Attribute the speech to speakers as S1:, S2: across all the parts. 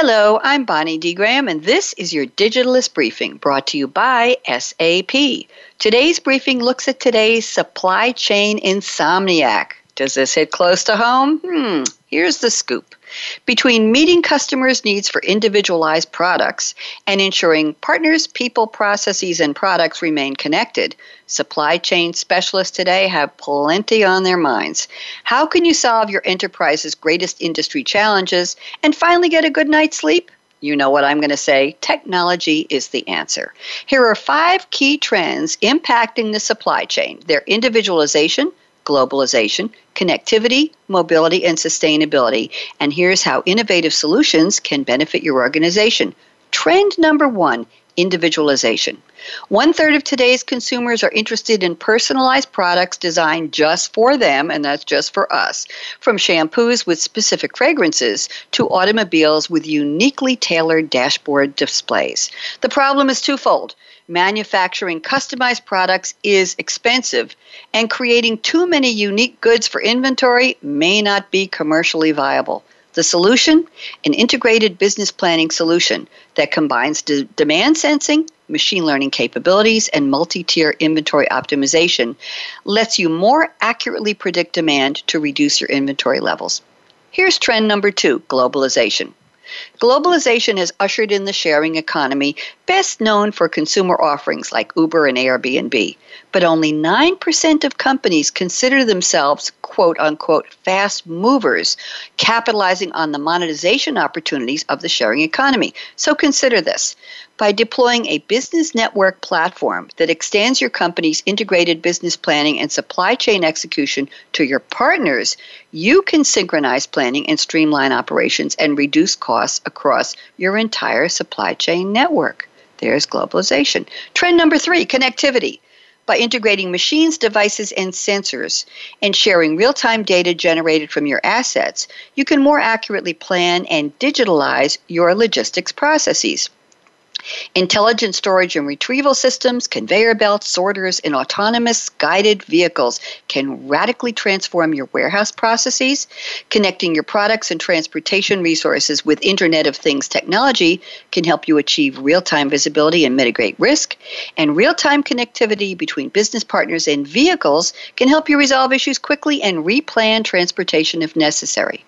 S1: Hello, I'm Bonnie D. Graham, and this is your Digitalist Briefing brought to you by SAP. Today's briefing looks at today's supply chain insomniac. Does this hit close to home? Hmm, here's the scoop. Between meeting customers' needs for individualized products and ensuring partners, people, processes, and products remain connected, supply chain specialists today have plenty on their minds. How can you solve your enterprise's greatest industry challenges and finally get a good night's sleep? You know what I'm going to say. Technology is the answer. Here are five key trends impacting the supply chain their individualization, globalization, connectivity, mobility, and sustainability. And here's how innovative solutions can benefit your organization. Trend number one individualization. One third of today's consumers are interested in personalized products designed just for them, and that's just for us. From shampoos with specific fragrances to automobiles with uniquely tailored dashboard displays. The problem is twofold manufacturing customized products is expensive, and creating too many unique goods for inventory may not be commercially viable. The solution? An integrated business planning solution that combines de- demand sensing, machine learning capabilities, and multi tier inventory optimization, lets you more accurately predict demand to reduce your inventory levels. Here's trend number two globalization. Globalization has ushered in the sharing economy, best known for consumer offerings like Uber and Airbnb. But only 9% of companies consider themselves quote unquote fast movers, capitalizing on the monetization opportunities of the sharing economy. So consider this by deploying a business network platform that extends your company's integrated business planning and supply chain execution to your partners, you can synchronize planning and streamline operations and reduce costs across your entire supply chain network. There's globalization. Trend number three connectivity by integrating machines, devices, and sensors and sharing real time data generated from your assets, you can more accurately plan and digitalize your logistics processes. Intelligent storage and retrieval systems, conveyor belts, sorters, and autonomous guided vehicles can radically transform your warehouse processes. Connecting your products and transportation resources with Internet of Things technology can help you achieve real time visibility and mitigate risk. And real time connectivity between business partners and vehicles can help you resolve issues quickly and replan transportation if necessary.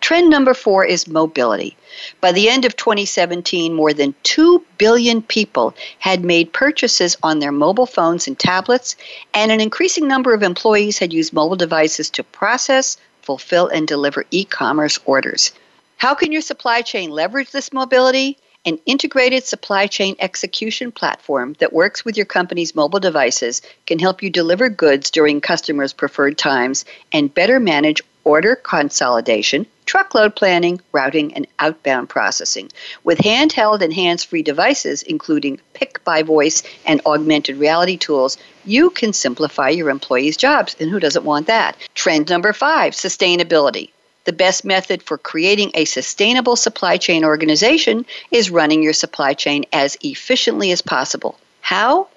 S1: Trend number four is mobility. By the end of 2017, more than 2 billion people had made purchases on their mobile phones and tablets, and an increasing number of employees had used mobile devices to process, fulfill, and deliver e commerce orders. How can your supply chain leverage this mobility? An integrated supply chain execution platform that works with your company's mobile devices can help you deliver goods during customers' preferred times and better manage order consolidation, truckload planning, routing, and outbound processing. With handheld and hands free devices, including pick by voice and augmented reality tools, you can simplify your employees' jobs. And who doesn't want that? Trend number five sustainability. The best method for creating a sustainable supply chain organization is running your supply chain as efficiently as possible. How?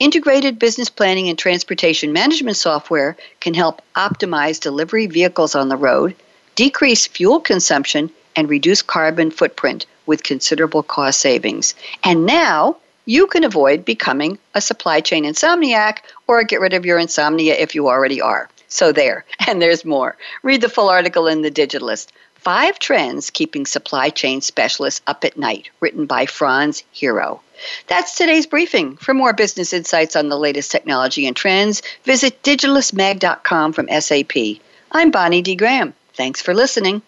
S1: Integrated business planning and transportation management software can help optimize delivery vehicles on the road, decrease fuel consumption, and reduce carbon footprint with considerable cost savings. And now you can avoid becoming a supply chain insomniac or get rid of your insomnia if you already are. So there, and there's more. Read the full article in The Digitalist. Five Trends Keeping Supply Chain Specialists Up at Night, written by Franz Hero. That's today's briefing. For more business insights on the latest technology and trends, visit digitalistmag.com from SAP. I'm Bonnie D. Graham. Thanks for listening.